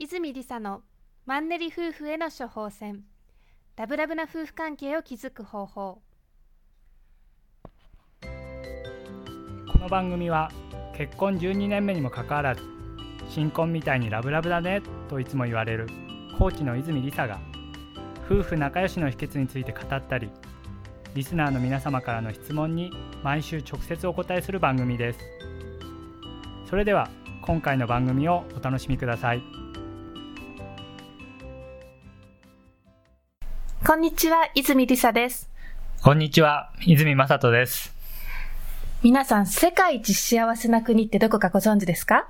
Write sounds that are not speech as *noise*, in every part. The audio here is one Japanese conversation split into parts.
泉理沙のマンネリ夫婦への処方箋。ラブラブな夫婦関係を築く方法。この番組は結婚12年目にもかかわらず新婚みたいにラブラブだねといつも言われるコーチの泉理沙が夫婦仲良しの秘訣について語ったりリスナーの皆様からの質問に毎週直接お答えする番組です。それでは今回の番組をお楽しみください。こんにちは泉理沙です。こんにちは泉正人です。皆さん世界一幸せな国ってどこかご存知ですか？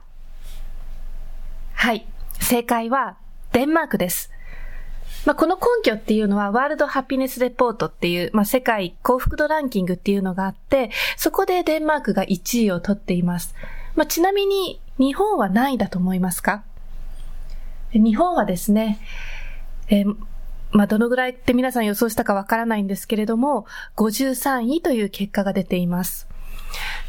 はい。正解はデンマークです。まあ、この根拠っていうのは、ワールドハピネスレポートっていう、まあ、世界幸福度ランキングっていうのがあって、そこでデンマークが1位を取っています。まあ、ちなみに、日本は何位だと思いますか？日本はですね、えー、まあ、どのぐらいって皆さん予想したかわからないんですけれども、53位という結果が出ています。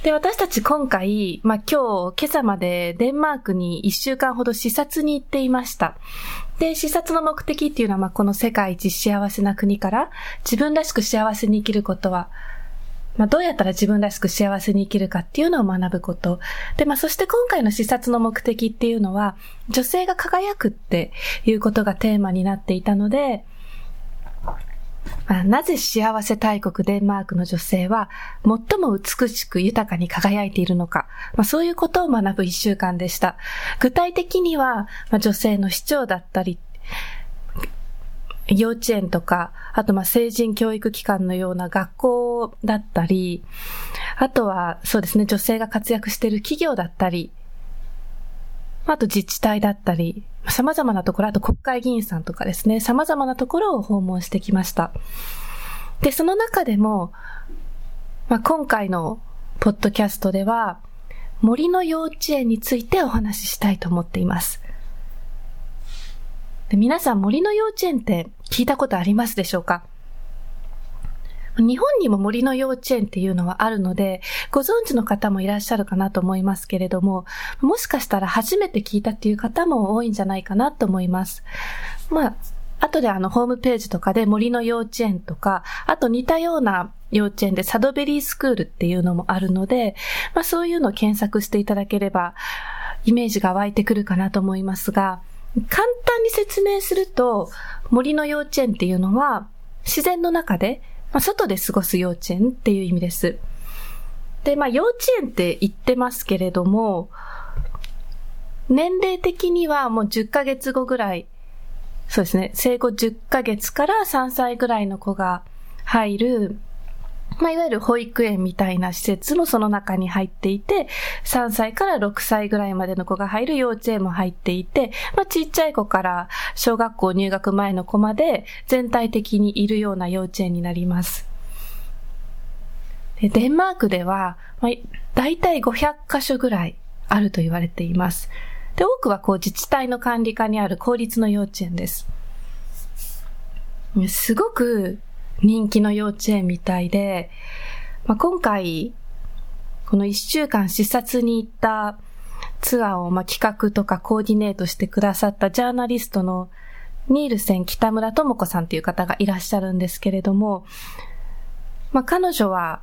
で、私たち今回、まあ、今日、今朝までデンマークに1週間ほど視察に行っていました。で、視察の目的っていうのは、まあ、この世界一幸せな国から自分らしく幸せに生きることは、まあ、どうやったら自分らしく幸せに生きるかっていうのを学ぶこと。で、まあ、そして今回の視察の目的っていうのは、女性が輝くっていうことがテーマになっていたので、まあ、なぜ幸せ大国デンマークの女性は最も美しく豊かに輝いているのか、まあ、そういうことを学ぶ一週間でした。具体的には、まあ、女性の市長だったり、幼稚園とか、あとまあ成人教育機関のような学校だったり、あとはそうですね、女性が活躍している企業だったり、あと自治体だったり、様々なところ、あと国会議員さんとかですね、様々なところを訪問してきました。で、その中でも、まあ、今回のポッドキャストでは、森の幼稚園についてお話ししたいと思っています。で皆さん森の幼稚園って聞いたことありますでしょうか？日本にも森の幼稚園っていうのはあるので、ご存知の方もいらっしゃるかなと思いますけれども、もしかしたら初めて聞いたっていう方も多いんじゃないかなと思います。まあ、後であのホームページとかで森の幼稚園とか、あと似たような幼稚園でサドベリースクールっていうのもあるので、まあそういうのを検索していただければ、イメージが湧いてくるかなと思いますが、簡単に説明すると、森の幼稚園っていうのは、自然の中でまあ、外で過ごす幼稚園っていう意味です。で、まあ、幼稚園って言ってますけれども、年齢的にはもう10ヶ月後ぐらい、そうですね、生後10ヶ月から3歳ぐらいの子が入るまあ、いわゆる保育園みたいな施設もその中に入っていて、3歳から6歳ぐらいまでの子が入る幼稚園も入っていて、まあ、ちっちゃい子から小学校入学前の子まで全体的にいるような幼稚園になります。でデンマークでは、まあ、大体500箇所ぐらいあると言われています。で、多くはこう自治体の管理下にある公立の幼稚園です。すごく人気の幼稚園みたいで、まあ、今回、この一週間視察に行ったツアーをま企画とかコーディネートしてくださったジャーナリストのニールセン北村智子さんという方がいらっしゃるんですけれども、まあ、彼女は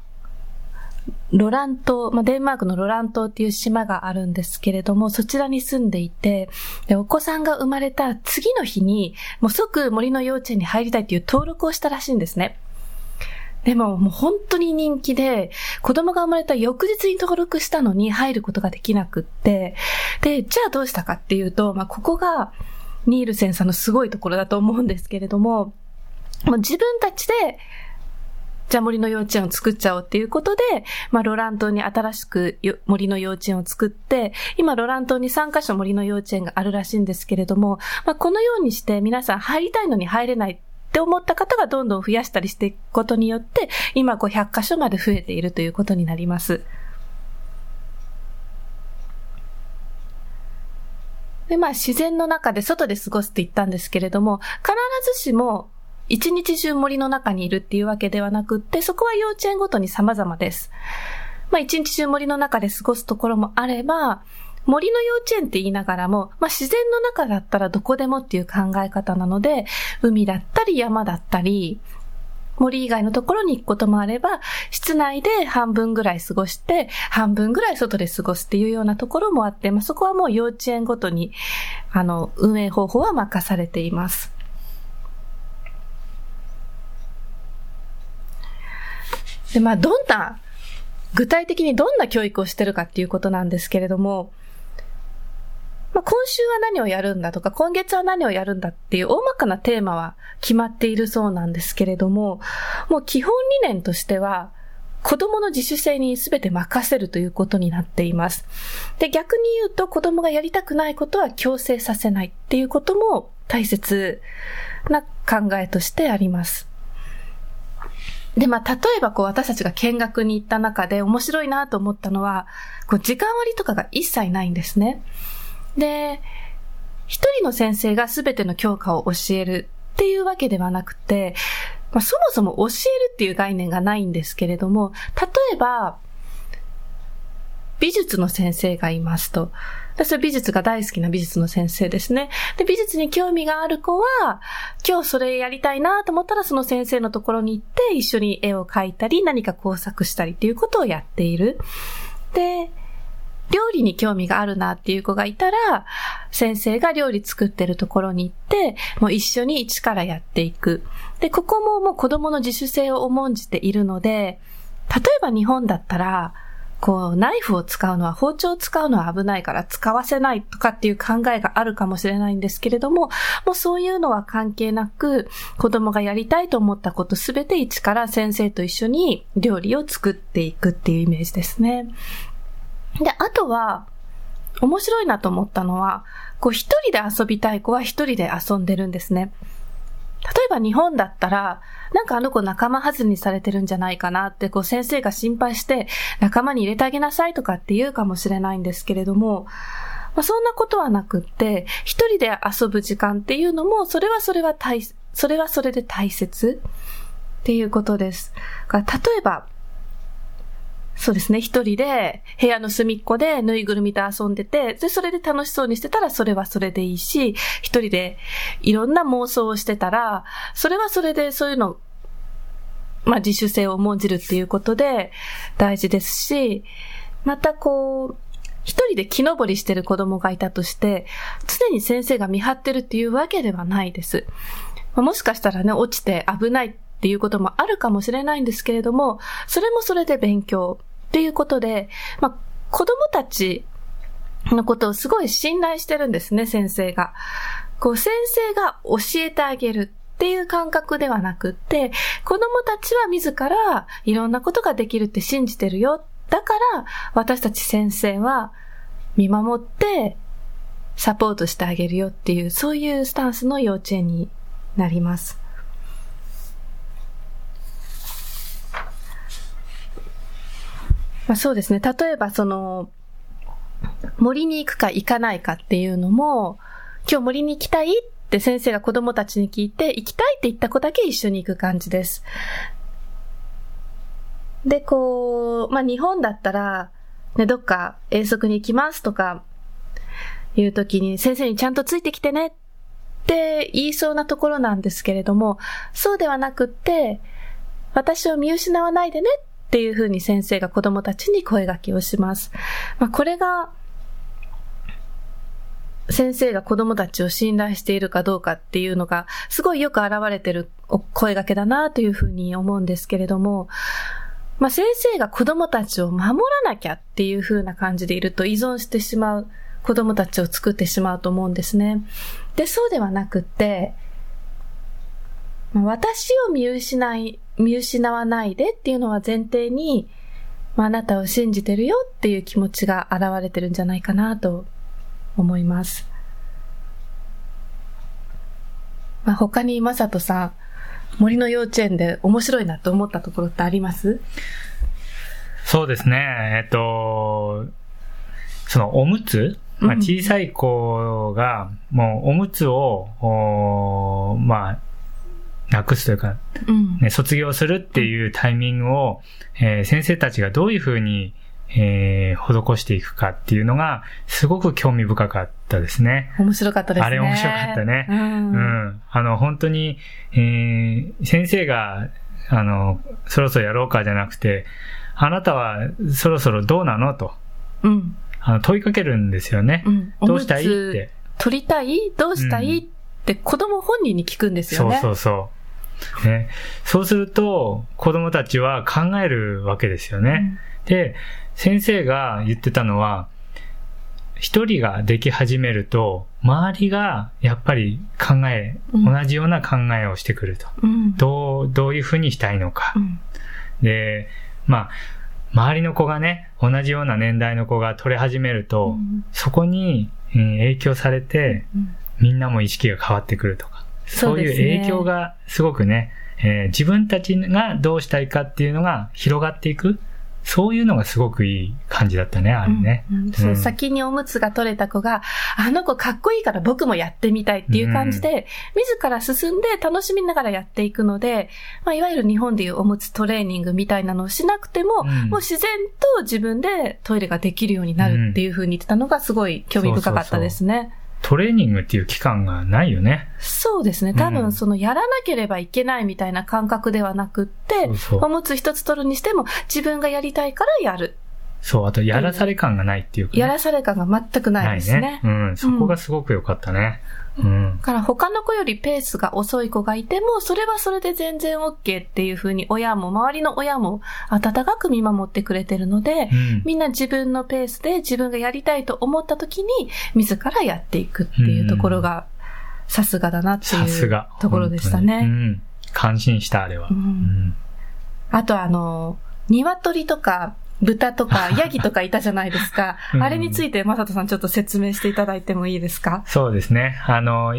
ロラン島、まあ、デンマークのロラン島っていう島があるんですけれども、そちらに住んでいて、で、お子さんが生まれた次の日に、もう即森の幼稚園に入りたいっていう登録をしたらしいんですね。でも、もう本当に人気で、子供が生まれた翌日に登録したのに入ることができなくって、で、じゃあどうしたかっていうと、まあ、ここが、ニールセンさんのすごいところだと思うんですけれども、もう自分たちでじゃあ森の幼稚園を作っちゃおうっていうことで、まあ、ロラン島に新しく森の幼稚園を作って、今、ロラン島に3カ所森の幼稚園があるらしいんですけれども、まあ、このようにして皆さん入りたいのに入れないって思った方がどんどん増やしたりしていくことによって、今500カ所まで増えているということになります。で、まあ自然の中で外で過ごすって言ったんですけれども、必ずしも一日中森の中にいるっていうわけではなくって、そこは幼稚園ごとに様々です。まあ一日中森の中で過ごすところもあれば、森の幼稚園って言いながらも、まあ、自然の中だったらどこでもっていう考え方なので、海だったり山だったり、森以外のところに行くこともあれば、室内で半分ぐらい過ごして、半分ぐらい外で過ごすっていうようなところもあって、まあ、そこはもう幼稚園ごとに、あの、運営方法は任されています。で、まあ、どんな、具体的にどんな教育をしてるかっていうことなんですけれども、まあ、今週は何をやるんだとか、今月は何をやるんだっていう大まかなテーマは決まっているそうなんですけれども、もう基本理念としては、子供の自主性に全て任せるということになっています。で、逆に言うと子供がやりたくないことは強制させないっていうことも大切な考えとしてあります。で、まあ、例えばこう私たちが見学に行った中で面白いなと思ったのは、こう時間割とかが一切ないんですね。で、一人の先生が全ての教科を教えるっていうわけではなくて、まあ、そもそも教えるっていう概念がないんですけれども、例えば、美術の先生がいますと。私は美術が大好きな美術の先生ですね。で、美術に興味がある子は、今日それやりたいなと思ったらその先生のところに行って一緒に絵を描いたり何か工作したりっていうことをやっている。で、料理に興味があるなっていう子がいたら、先生が料理作ってるところに行って、もう一緒に一からやっていく。で、ここももう子供の自主性を重んじているので、例えば日本だったら、こう、ナイフを使うのは、包丁を使うのは危ないから使わせないとかっていう考えがあるかもしれないんですけれども、もうそういうのは関係なく、子供がやりたいと思ったことすべて一から先生と一緒に料理を作っていくっていうイメージですね。で、あとは、面白いなと思ったのは、こう一人で遊びたい子は一人で遊んでるんですね。例えば日本だったら、なんかあの子仲間外れにされてるんじゃないかなってこう先生が心配して仲間に入れてあげなさいとかって言うかもしれないんですけれども、まあ、そんなことはなくって、一人で遊ぶ時間っていうのも、それはそれは大、それはそれで大切っていうことです。例えば、そうですね。一人で部屋の隅っこでぬいぐるみと遊んでて、で、それで楽しそうにしてたらそれはそれでいいし、一人でいろんな妄想をしてたら、それはそれでそういうの、まあ自主性を重んじるっていうことで大事ですし、またこう、一人で木登りしてる子供がいたとして、常に先生が見張ってるっていうわけではないです。もしかしたらね、落ちて危ないっていうこともあるかもしれないんですけれども、それもそれで勉強っていうことで、まあ、子供たちのことをすごい信頼してるんですね、先生が。こう、先生が教えてあげるっていう感覚ではなくって、子供たちは自らいろんなことができるって信じてるよ。だから、私たち先生は見守ってサポートしてあげるよっていう、そういうスタンスの幼稚園になります。まあ、そうですね。例えばその、森に行くか行かないかっていうのも、今日森に行きたいって先生が子供たちに聞いて、行きたいって言った子だけ一緒に行く感じです。で、こう、まあ、日本だったら、ね、どっか遠足に行きますとか、いう時に先生にちゃんとついてきてねって言いそうなところなんですけれども、そうではなくって、私を見失わないでねっていうふうに先生が子供たちに声掛けをします。まあ、これが、先生が子供たちを信頼しているかどうかっていうのが、すごいよく現れてる声掛けだなというふうに思うんですけれども、まあ、先生が子供たちを守らなきゃっていうふうな感じでいると依存してしまう子供たちを作ってしまうと思うんですね。で、そうではなくって、私を見失い、見失わないでっていうのは前提に、まあ、あなたを信じてるよっていう気持ちが現れてるんじゃないかなと思います。まあ、他にまさとさん、森の幼稚園で面白いなと思ったところってあります？そうですね。えっと、そのおむつ？まあ、小さい子が、もうおむつを、まあ、なくすというか、うん、ね、卒業するっていうタイミングを、えー、先生たちがどういうふうにえー、施していくかっていうのが、すごく興味深かったですね。面白かったですね。あれ面白かったね。うん。うん。あの、本当に、えー、先生が、あの、そろそろやろうかじゃなくて、あなたはそろそろどうなのと。うん。あの問いかけるんですよね。うん、どうしたいって。取りたい？どうしたい、うん、って子供本人に聞くんですよね。そうそうそう。ね、そうすると、子供たちは考えるわけですよね。うん、で、先生が言ってたのは、一人ができ始めると、周りがやっぱり考え、うん、同じような考えをしてくると。うん、どう、どういうふうにしたいのか。うん、で、まあ、周りの子がね、同じような年代の子が取れ始めると、そこに、えー、影響されて、みんなも意識が変わってくるとか。そういう影響がすごくね、えー、自分たちがどうしたいかっていうのが広がっていく。そういうのがすごくいい感じだったね、あれね。うんうんそう、先におむつが取れた子が、あの子かっこいいから僕もやってみたいっていう感じで、自ら進んで楽しみながらやっていくので、まあ、いわゆる日本でいうおむつトレーニングみたいなのをしなくても、もう自然と自分でトイレができるようになるっていうふうに言ってたのがすごい興味深かったですね。そうそうそうトレーニングっていう期間がないよね。そうですね。多分、その、やらなければいけないみたいな感覚ではなくって、おむつ一つ取るにしても、自分がやりたいからやる。そう、あと、やらされ感がないっていうか、ね、やらされ感が全くないですね。ねうん、そこがすごく良かったね。うん。から他の子よりペースが遅い子がいても、それはそれで全然 OK っていうふうに親も、周りの親も温かく見守ってくれてるので、うん、みんな自分のペースで自分がやりたいと思った時に、自らやっていくっていうところが、さすがだなっていうところでしたね。うん。感心した、あれは。うん、あとあの、鶏とか、豚とか、*laughs* ヤギとかいたじゃないですか。うん、あれについて、まさとさんちょっと説明していただいてもいいですか？そうですね。あの、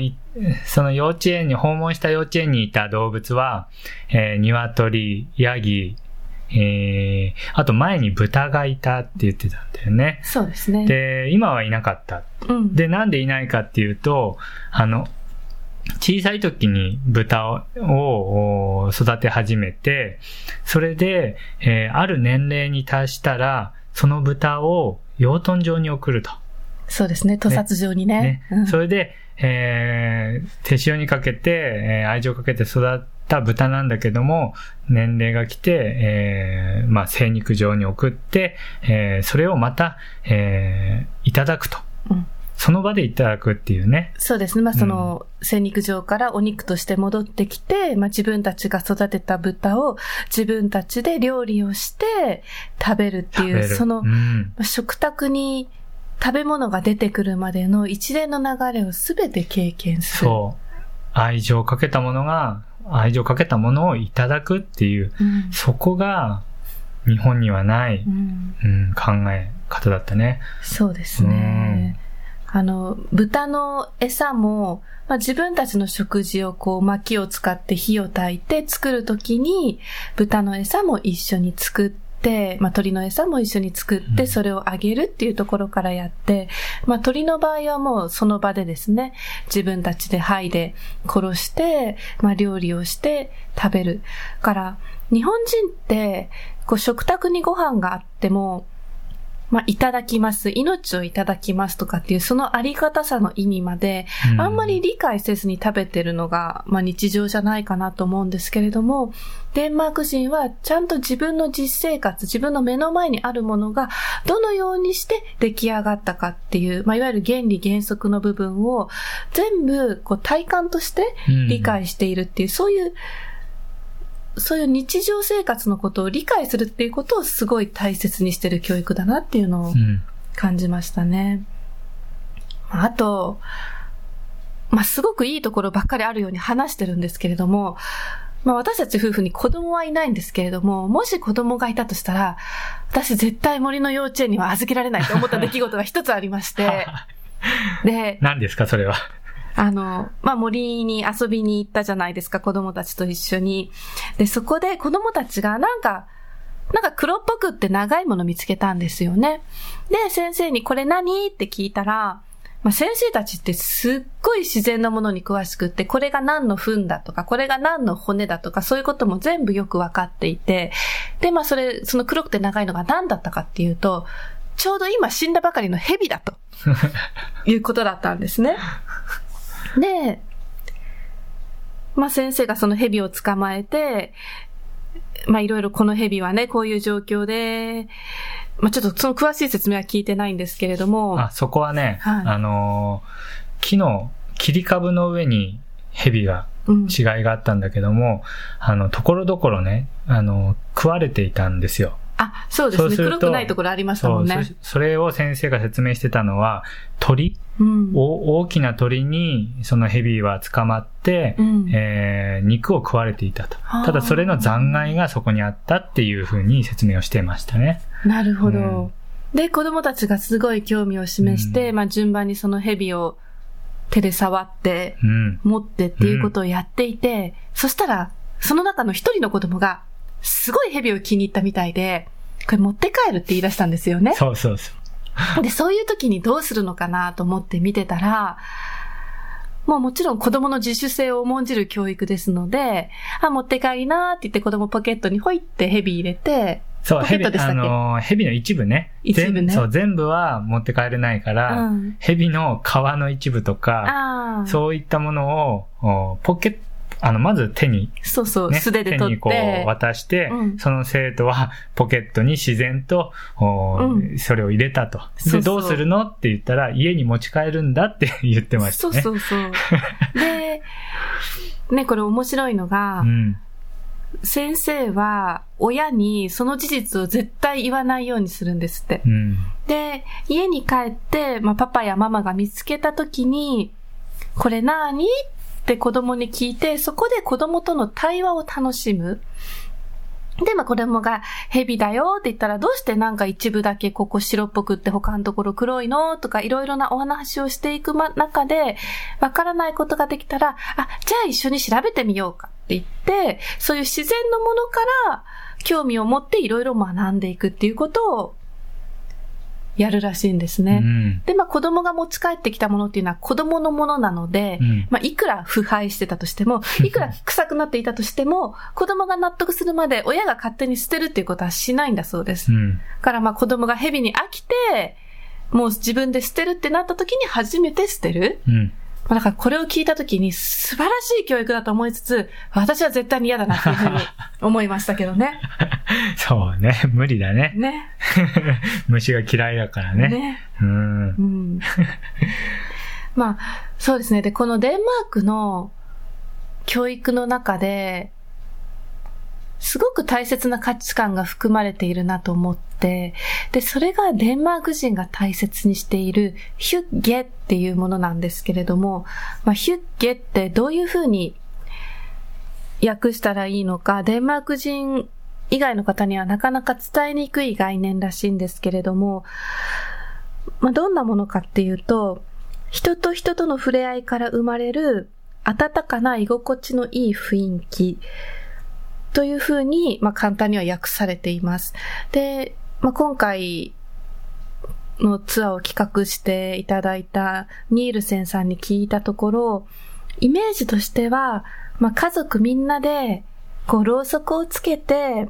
その幼稚園に、訪問した幼稚園にいた動物は、えー、鶏、ヤギ、えー、あと前に豚がいたって言ってたんだよね。そうですね。で、今はいなかった。うん、で、なんでいないかっていうと、あの、小さい時に豚を育て始めて、それで、えー、ある年齢に達したら、その豚を養豚場に送ると。そうですね、屠殺場にね。ねうん、それで、えー、手塩にかけて、えー、愛情かけて育った豚なんだけども、年齢が来て、えー、まあ、精肉場に送って、えー、それをまた、えー、いただくと。うんその場でいただくっていうね。そうですね。まあ、その、精肉場からお肉として戻ってきて、まあ、自分たちが育てた豚を自分たちで料理をして食べるっていう、その、うん、食卓に食べ物が出てくるまでの一連の流れをすべて経験する。そう。愛情をかけたものが、愛情をかけたものをいただくっていう、うん、そこが日本にはない、うん、うん、考え方だったね。そうですね。あの、豚の餌も、まあ、自分たちの食事をこう薪を使って火を焚いて作るときに、豚の餌も一緒に作って、まあ、鳥の餌も一緒に作って、それをあげるっていうところからやって、まあ、鳥の場合はもうその場でですね、自分たちで剥いで殺して、まあ、料理をして食べる。から、日本人って、こう食卓にご飯があっても、まあ、いただきます、命をいただきますとかっていうそのありがたさの意味まで、あんまり理解せずに食べてるのが、まあ、日常じゃないかなと思うんですけれども、デンマーク人はちゃんと自分の実生活、自分の目の前にあるものがどのようにして出来上がったかっていう、まあ、いわゆる原理原則の部分を全部こう体感として理解しているっていう、そういうそういう日常生活のことを理解するっていうことをすごい大切にしてる教育だなっていうのを感じましたね。うん、あと、まあ、すごくいいところばっかりあるように話してるんですけれども、まあ私たち夫婦に子供はいないんですけれども、もし子供がいたとしたら、私絶対森の幼稚園には預けられないと思った出来事が一つありまして、*laughs* で、何ですかそれは。あの、まあ、森に遊びに行ったじゃないですか、子供たちと一緒に。で、そこで子供たちがなんか、なんか黒っぽくって長いもの見つけたんですよね。で、先生にこれ何？って聞いたら、まあ、先生たちってすっごい自然なものに詳しくって、これが何の糞だとか、これが何の骨だとか、そういうことも全部よくわかっていて、で、まあそれ、その黒くて長いのが何だったかっていうと、ちょうど今死んだばかりの蛇だと、いうことだったんですね。*laughs* で、まあ先生がその蛇を捕まえて、まあいろいろこの蛇はね、こういう状況で、まあちょっとその詳しい説明は聞いてないんですけれども。あ、そこはね、はい、あのー、木の切り株の上に蛇が違いがあったんだけども、うん、あの、ところどころね、あの、食われていたんですよ。あ、そうですね。黒くないところありましたもんね。そそれを先生が説明してたのは、鳥、うん、大きな鳥にそのヘビは捕まって、うん、えー、肉を食われていたと。ただそれの残骸がそこにあったっていうふうに説明をしてましたね。なるほど。うん、で、子供たちがすごい興味を示して、まあ順番にそのヘビを手で触って、持ってっていうことをやっていて、そしたら、その中の一人の子供が、すごい蛇を気に入ったみたいで、これ持って帰るって言い出したんですよね。そうそうそう。*laughs* で、そういう時にどうするのかなと思って見てたら、もうもちろん子供の自主性を重んじる教育ですので、あ、持って帰りなーって言って子供ポケットにほいってヘビ入れて、そう、ヘビ、あのー、ヘビの一部ね。一部ね。そう、全部は持って帰れないから、うん、ヘビの皮の一部とか、そういったものを、ポケッあの、まず手に、そうそう、素手で取って。手にこう渡して、うん、その生徒はポケットに自然と、うん、それを入れたと。で、どうするのって言ったら、家に持ち帰るんだって言ってましたね。そうそうそう。*laughs* で、ね、これ面白いのが、うん、先生は親にその事実を絶対言わないようにするんですって。うん、で、家に帰って、まあ、パパやママが見つけたときに、これなーにって子供に聞いて、そこで子供との対話を楽しむ。で、まあ、子供が蛇だよって言ったら、どうしてなんか一部だけここ白っぽくって他のところ黒いのとかいろいろなお話をしていく中で、わからないことができたら、あ、じゃあ一緒に調べてみようかって言って、そういう自然のものから興味を持っていろいろ学んでいくっていうことをやるらしいんですね。うん、で、まあ子供が持ち帰ってきたものっていうのは子供のものなので、うん、まあいくら腐敗してたとしても、いくら臭くなっていたとしても、子供が納得するまで親が勝手に捨てるっていうことはしないんだそうです。うん、からまあ子供が蛇に飽きて、もう自分で捨てるってなった時に初めて捨てる。うんだからこれを聞いたときに素晴らしい教育だと思いつつ、私は絶対に嫌だなっていうふうに *laughs* 思いましたけどね。*laughs* そうね。無理だね。ね。*laughs* 虫が嫌いだからね。ね。うん。うん、まあ、そうですね。で、このデンマークの教育の中で、すごく大切な価値観が含まれているなと思って、で、それがデンマーク人が大切にしているヒュッゲっていうものなんですけれども、まあ、ヒュッゲってどういうふうに訳したらいいのか、デンマーク人以外の方にはなかなか伝えにくい概念らしいんですけれども、まあ、どんなものかっていうと、人と人との触れ合いから生まれる温かな居心地のいい雰囲気、というふうに、まあ、簡単には訳されています。で、まあ、今回のツアーを企画していただいたニールセンさんに聞いたところ、イメージとしては、まあ、家族みんなで、こう、ろうそくをつけて、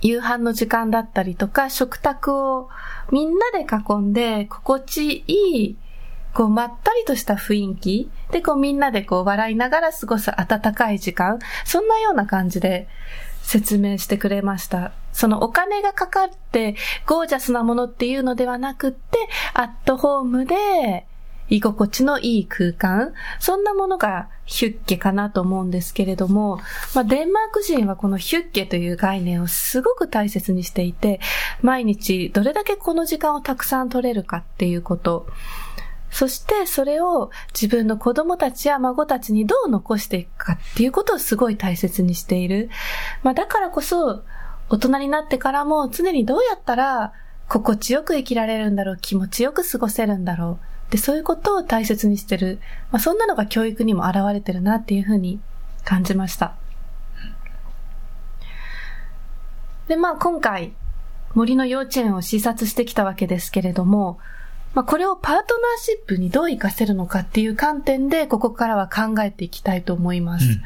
夕飯の時間だったりとか、食卓をみんなで囲んで、心地いいこう、まったりとした雰囲気。で、こう、みんなでこう、笑いながら過ごす温かい時間、そんなような感じで説明してくれました。そのお金がかかって、ゴージャスなものっていうのではなくって、アットホームで、居心地のいい空間、そんなものがヒュッケかなと思うんですけれども、まあ、デンマーク人はこのヒュッケという概念をすごく大切にしていて、毎日どれだけこの時間をたくさん取れるかっていうこと、そしてそれを自分の子供たちや孫たちにどう残していくかっていうことをすごい大切にしている。まあだからこそ大人になってからも常にどうやったら心地よく生きられるんだろう、気持ちよく過ごせるんだろう。で、そういうことを大切にしてる。まあそんなのが教育にも現れてるなっていうふうに感じました。で、まあ今回森の幼稚園を視察してきたわけですけれども、まあ、これをパートナーシップにどう活かせるのかっていう観点で、ここからは考えていきたいと思います。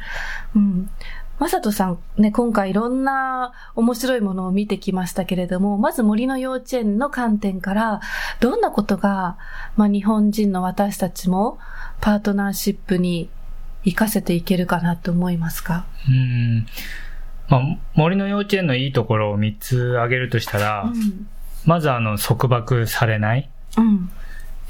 うん、うんまさとさん、ね、今回いろんな面白いものを見てきましたけれども、まず森の幼稚園の観点から、どんなことが、まあ、日本人の私たちもパートナーシップに活かせていけるかなと思いますか？うん。まあ、森の幼稚園のいいところを3つ挙げるとしたら、うん、まずあの、束縛されない。うん、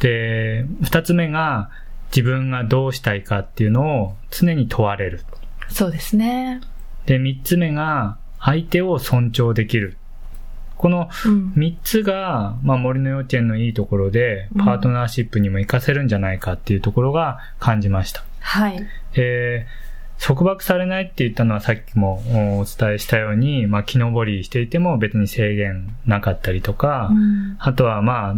で、2つ目が、自分がどうしたいかっていうのを常に問われる。そうですね。で、三つ目が、相手を尊重できる。この三つが、まあ、森の幼稚園のいいところで、パートナーシップにも活かせるんじゃないかっていうところが感じました。はい。で、束縛されないって言ったのはさっきもお伝えしたように、まあ、木登りしていても別に制限なかったりとか、うん、あとはまあ、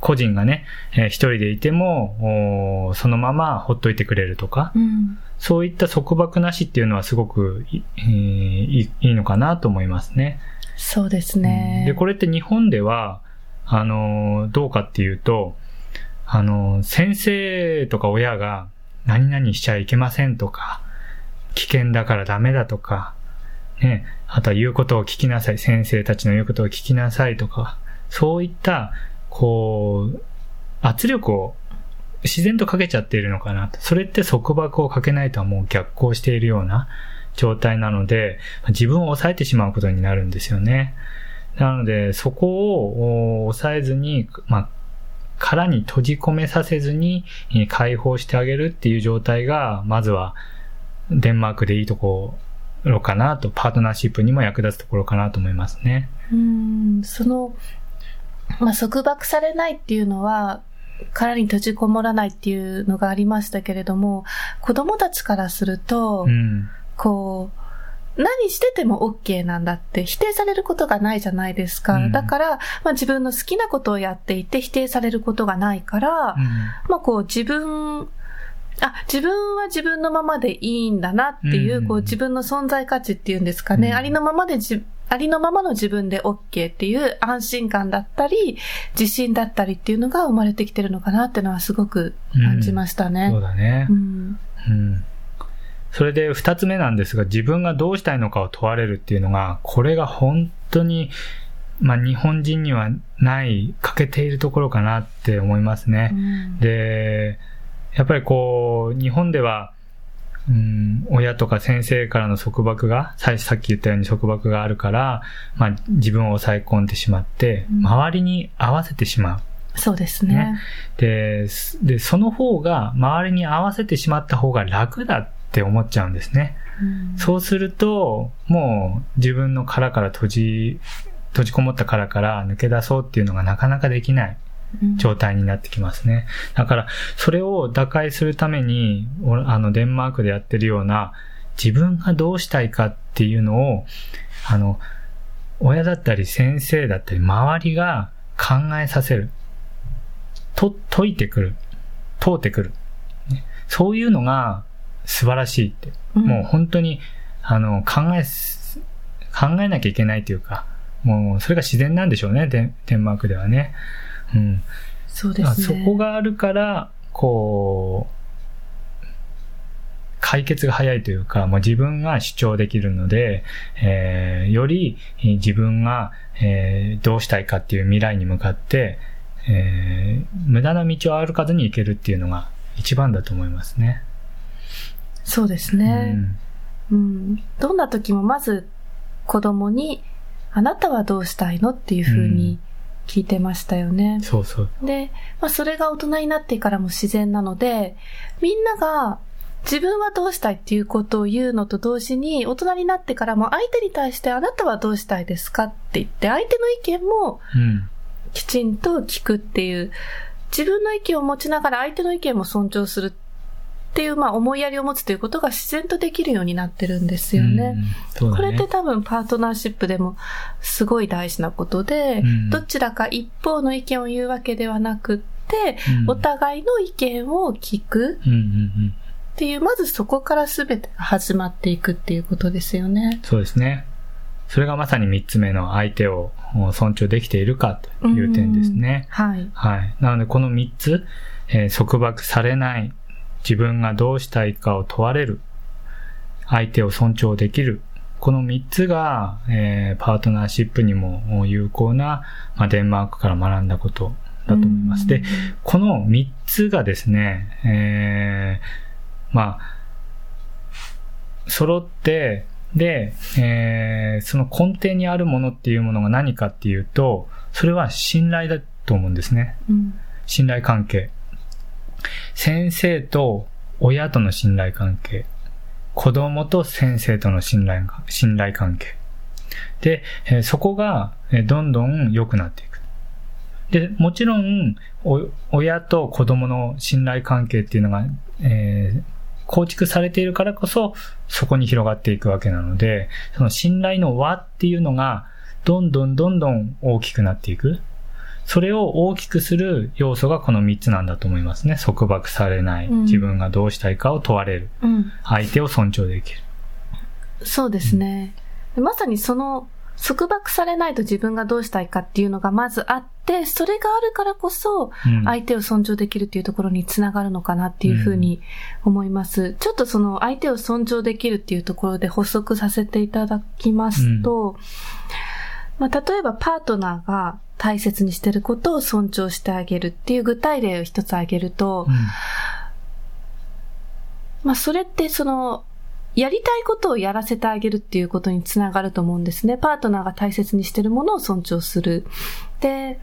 個人がね、えー、一人でいても、そのままほっといてくれるとか、うん、そういった束縛なしっていうのはすごくい,、えー、いいのかなと思いますね。そうですね。で、これって日本では、あの、どうかっていうと、あの、先生とか親が何々しちゃいけませんとか、危険だからダメだとか、ね、あとは言うことを聞きなさい、先生たちの言うことを聞きなさいとか、そういったこう、圧力を自然とかけちゃっているのかなと。それって束縛をかけないとはもう逆行しているような状態なので、自分を抑えてしまうことになるんですよね。なので、そこを抑えずに、まあ、殻に閉じ込めさせずに解放してあげるっていう状態が、まずはデンマークでいいところかなと、パートナーシップにも役立つところかなと思いますね。うん、そのまあ、束縛されないっていうのは、殻に閉じこもらないっていうのがありましたけれども、子供たちからすると、うん、こう、何してても OK なんだって否定されることがないじゃないですか。うん、だから、まあ、自分の好きなことをやっていて否定されることがないから、うん、まあこう自分、あ、自分は自分のままでいいんだなっていう、こう自分の存在価値っていうんですかね。ありのままで自ありのままの自分で OK っていう安心感だったり、自信だったりっていうのが生まれてきてるのかなっていうのはすごく感じましたね。うん、そうだね。うん。うん。それで二つ目なんですが、自分がどうしたいのかを問われるっていうのが、これが本当に、まあ日本人にはない、欠けているところかなって思いますね。うん、で、やっぱりこう、日本では、うん、親とか先生からの束縛が、さっき言ったように束縛があるから、まあ自分を抑え込んでしまって、周りに合わせてしまう。そうですね。ねで、で、その方が、周りに合わせてしまった方が楽だって思っちゃうんですね。うん、そうすると、もう自分の殻から閉じ、閉じこもった殻から抜け出そうっていうのがなかなかできない。状態になってきますね。だから、それを打開するために、あの、デンマークでやってるような、自分がどうしたいかっていうのを、あの、親だったり先生だったり周りが考えさせる。と、解いてくる。通ってくる。ね、そういうのが素晴らしいって。うん、もう本当に、あの、考え、考えなきゃいけないというか、もうそれが自然なんでしょうね、デンマークではね。うん。そうですね。そこがあるから、こう、解決が早いというか、もう自分が主張できるので、えー、より自分が、えー、どうしたいかっていう未来に向かって、えー、無駄な道を歩かずに行けるっていうのが一番だと思いますね。そうですね。うん、うん、どんな時もまず子供に、あなたはどうしたいのっていうふうに聞いてましたよね。そうそう。で、まあそれが大人になってからも自然なので、みんなが自分はどうしたいっていうことを言うのと同時に、大人になってからも相手に対してあなたはどうしたいですかって言って、相手の意見もきちんと聞くっていう、自分の意見を持ちながら相手の意見も尊重するっていう、まあ、思いやりを持つということが自然とできるようになってるんですよね。ねこれって多分パートナーシップでもすごい大事なことで、どちらか一方の意見を言うわけではなくって、お互いの意見を聞く。っていう、まずそこから全てが始まっていくっていうことですよね。そうですね。それがまさに三つ目の相手を尊重できているかという点ですね。はい。はい。なのでこの3つ、えー、束縛されない、自分がどうしたいかを問われる、相手を尊重できる、この3つが、えー、パートナーシップにも有効な、まあ、デンマークから学んだことだと思います。で、この3つがですね、えー、まあ、揃って、で、えー、その根底にあるものっていうものが何かっていうと、それは信頼だと思うんですね。うん、信頼関係。先生と親との信頼関係。子供と先生との信頼信頼関係。で、え、そこが、どんどん良くなっていく。で、もちろん、親と子供の信頼関係っていうのが、えー、構築されているからこそ、そこに広がっていくわけなので、その信頼の輪っていうのが、どんどんどんどん大きくなっていく。それを大きくする要素がこの3つなんだと思いますね。束縛されない。自分がどうしたいかを問われる。うん、相手を尊重できる。そうですね。うん、まさにその束縛されないと自分がどうしたいかっていうのがまずあって、それがあるからこそ、相手を尊重できるっていうところにつながるのかなっていうふうに思います。うん、ちょっとその相手を尊重できるっていうところで補足させていただきますと、うん、まあ、例えばパートナーが大切にしてることを尊重してあげるっていう具体例を一つ挙げると、うん、まあ、それってその、やりたいことをやらせてあげるっていうことにつながると思うんですね。パートナーが大切にしてるものを尊重する。で、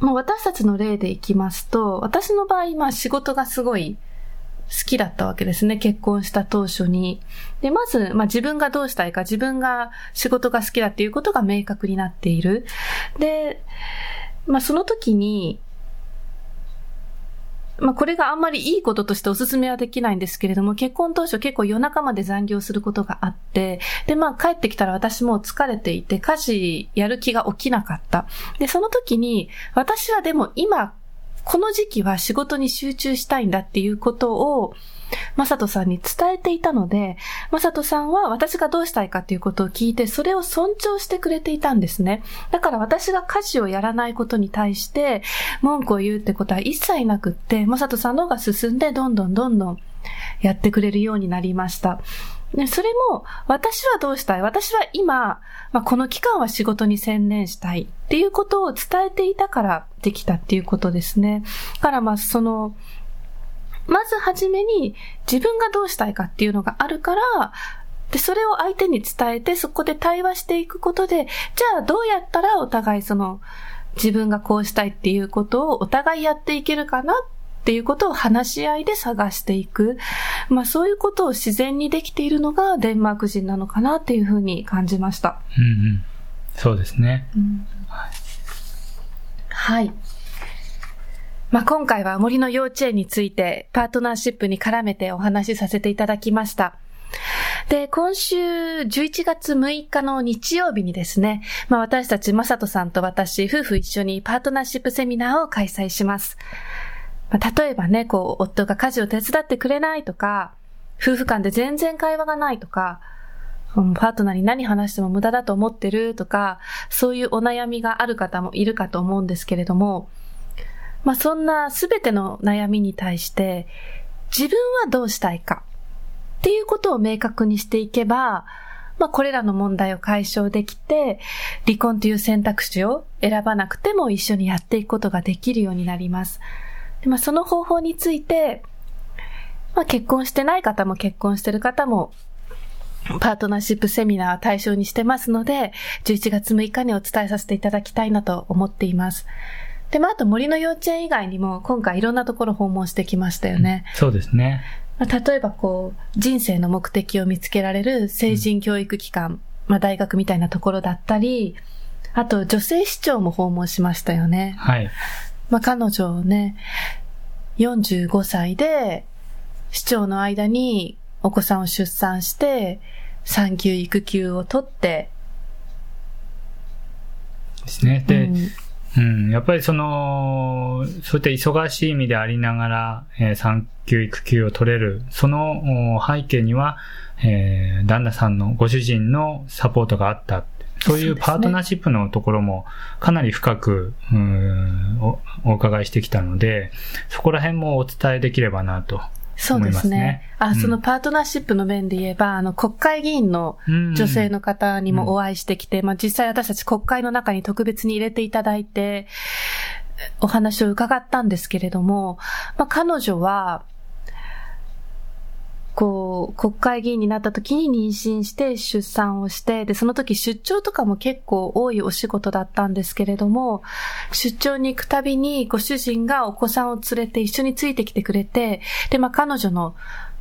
まあ、私たちの例でいきますと、私の場合、まあ仕事がすごい好好きだったわけですね。結婚した当初に。で、まず、まあ自分がどうしたいか、自分が仕事が好きだっていうことが明確になっている。で、まあその時に、まあこれがあんまりいいこととしてお勧めはできないんですけれども、結婚当初結構夜中まで残業することがあって、でまあ帰ってきたら私も疲れていて、家事やる気が起きなかった。で、その時に、私はでも今、この時期は仕事に集中したいんだっていうことを、まさとさんに伝えていたので、まさとさんは私がどうしたいかっていうことを聞いて、それを尊重してくれていたんですね。だから私が家事をやらないことに対して、文句を言うってことは一切なくって、まさとさんの方が進んで、どんどんどんどんやってくれるようになりました。で、それも、私はどうしたい？私は今、まあ、この期間は仕事に専念したいっていうことを伝えていたからできたっていうことですね。からまあ、その、まずはじめに自分がどうしたいかっていうのがあるから、で、それを相手に伝えて、そこで対話していくことで、じゃあどうやったらお互いその、自分がこうしたいっていうことをお互いやっていけるかなっていうことを話し合いで探していく。まあそういうことを自然にできているのがデンマーク人なのかなっていうふうに感じました。うんうん。そうですね。うん、はい。はいまあ、今回は森の幼稚園についてパートナーシップに絡めてお話しさせていただきました。で、今週11月6日の日曜日にですね、まあ私たち、まさとさんと私、夫婦一緒にパートナーシップセミナーを開催します。例えばね、こう、夫が家事を手伝ってくれないとか、夫婦間で全然会話がないとか、パートナーに何話しても無駄だと思ってるとか、そういうお悩みがある方もいるかと思うんですけれども、まあそんなすべての悩みに対して、自分はどうしたいかっていうことを明確にしていけば、まあこれらの問題を解消できて、離婚という選択肢を選ばなくても一緒にやっていくことができるようになります。でまあその方法について、まあ結婚してない方も結婚してる方もパートナーシップセミナー対象にしてますので、11月6日にお伝えさせていただきたいなと思っています。で、まあ、あと森の幼稚園以外にも今回いろんなところ訪問してきましたよね。そうですね。まあ、例えばこう、人生の目的を見つけられる成人教育機関、うん、まあ、大学みたいなところだったり、あと女性市長も訪問しましたよね。はい。まあ、彼女ね、45歳で市長の間にお子さんを出産して、産休育休を取って、ですね。で、うん、うん、やっぱりその、そういった忙しい意味でありながら、えー、産休育休を取れる、その背景には、えー、旦那さんのご主人のサポートがあった。そういうパートナーシップのところもかなり深く、うんおお伺いしてきたので、そこら辺もお伝えできればなとそうですね。ねあ、うん。そのパートナーシップの面で言えば、あの、国会議員の女性の方にもお会いしてきて、まあ実際私たち国会の中に特別に入れていただいて、お話を伺ったんですけれども、まあ彼女は、こう、国会議員になった時に妊娠して出産をして、で、その時出張とかも結構多いお仕事だったんですけれども、出張に行くたびにご主人がお子さんを連れて一緒についてきてくれて、で、まあ彼女の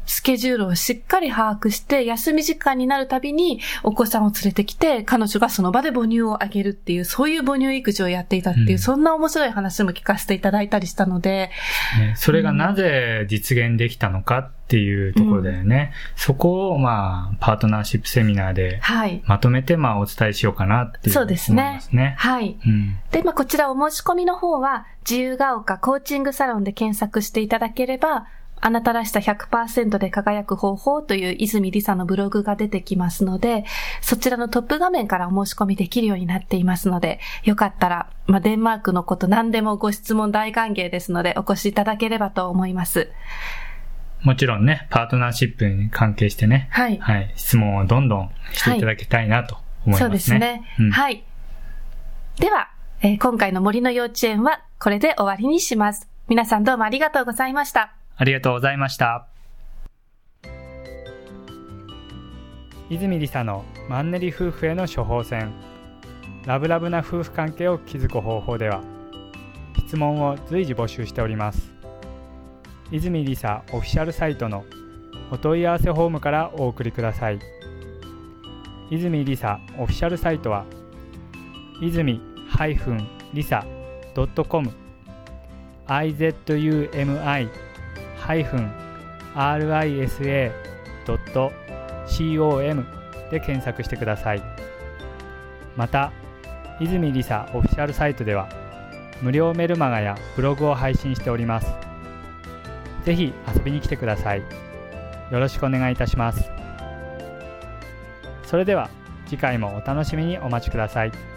スケジュールをしっかり把握して、休み時間になるたびにお子さんを連れてきて、彼女がその場で母乳をあげるっていう、そういう母乳育児をやっていたっていう、うんそんな面白い話も聞かせていただいたりしたので、ねそれがなぜ実現できたのかっていうところだよね。そこを、まあ、パートナーシップセミナーではい。まとめて、まあ、お伝えしようかなっていうそうですね。はい。うん。で、まあ、こちらお申し込みの方は、自由が丘コーチングサロンで検索していただければ、あなたらしさ100%で輝く方法という泉理沙のブログが出てきますので、そちらのトップ画面からお申し込みできるようになっていますので、よかったら、まあ、デンマークのこと何でもご質問大歓迎ですので、お越しいただければと思います。もちろんね、パートナーシップに関係してね、はい。はい、質問をどんどんしていただきたいなと思いますね。そうですね。うんはい。では、えー今回の森の幼稚園はこれで終わりにします。皆さんどうもありがとうございました。ありがとうございました。泉理沙のマンネリ夫婦への処方箋。ラブラブな夫婦関係を築く方法では質問を随時募集しております。泉理沙オフィシャルサイトのお問い合わせフォームからお送りください。泉理沙オフィシャルサイトは泉リサ .com izumi risa.com で検索してください。また泉理沙オフィシャルサイトでは無料メルマガやブログを配信しております。ぜひ遊びに来てください。よろしくお願いいたします。それでは次回もお楽しみにお待ちください。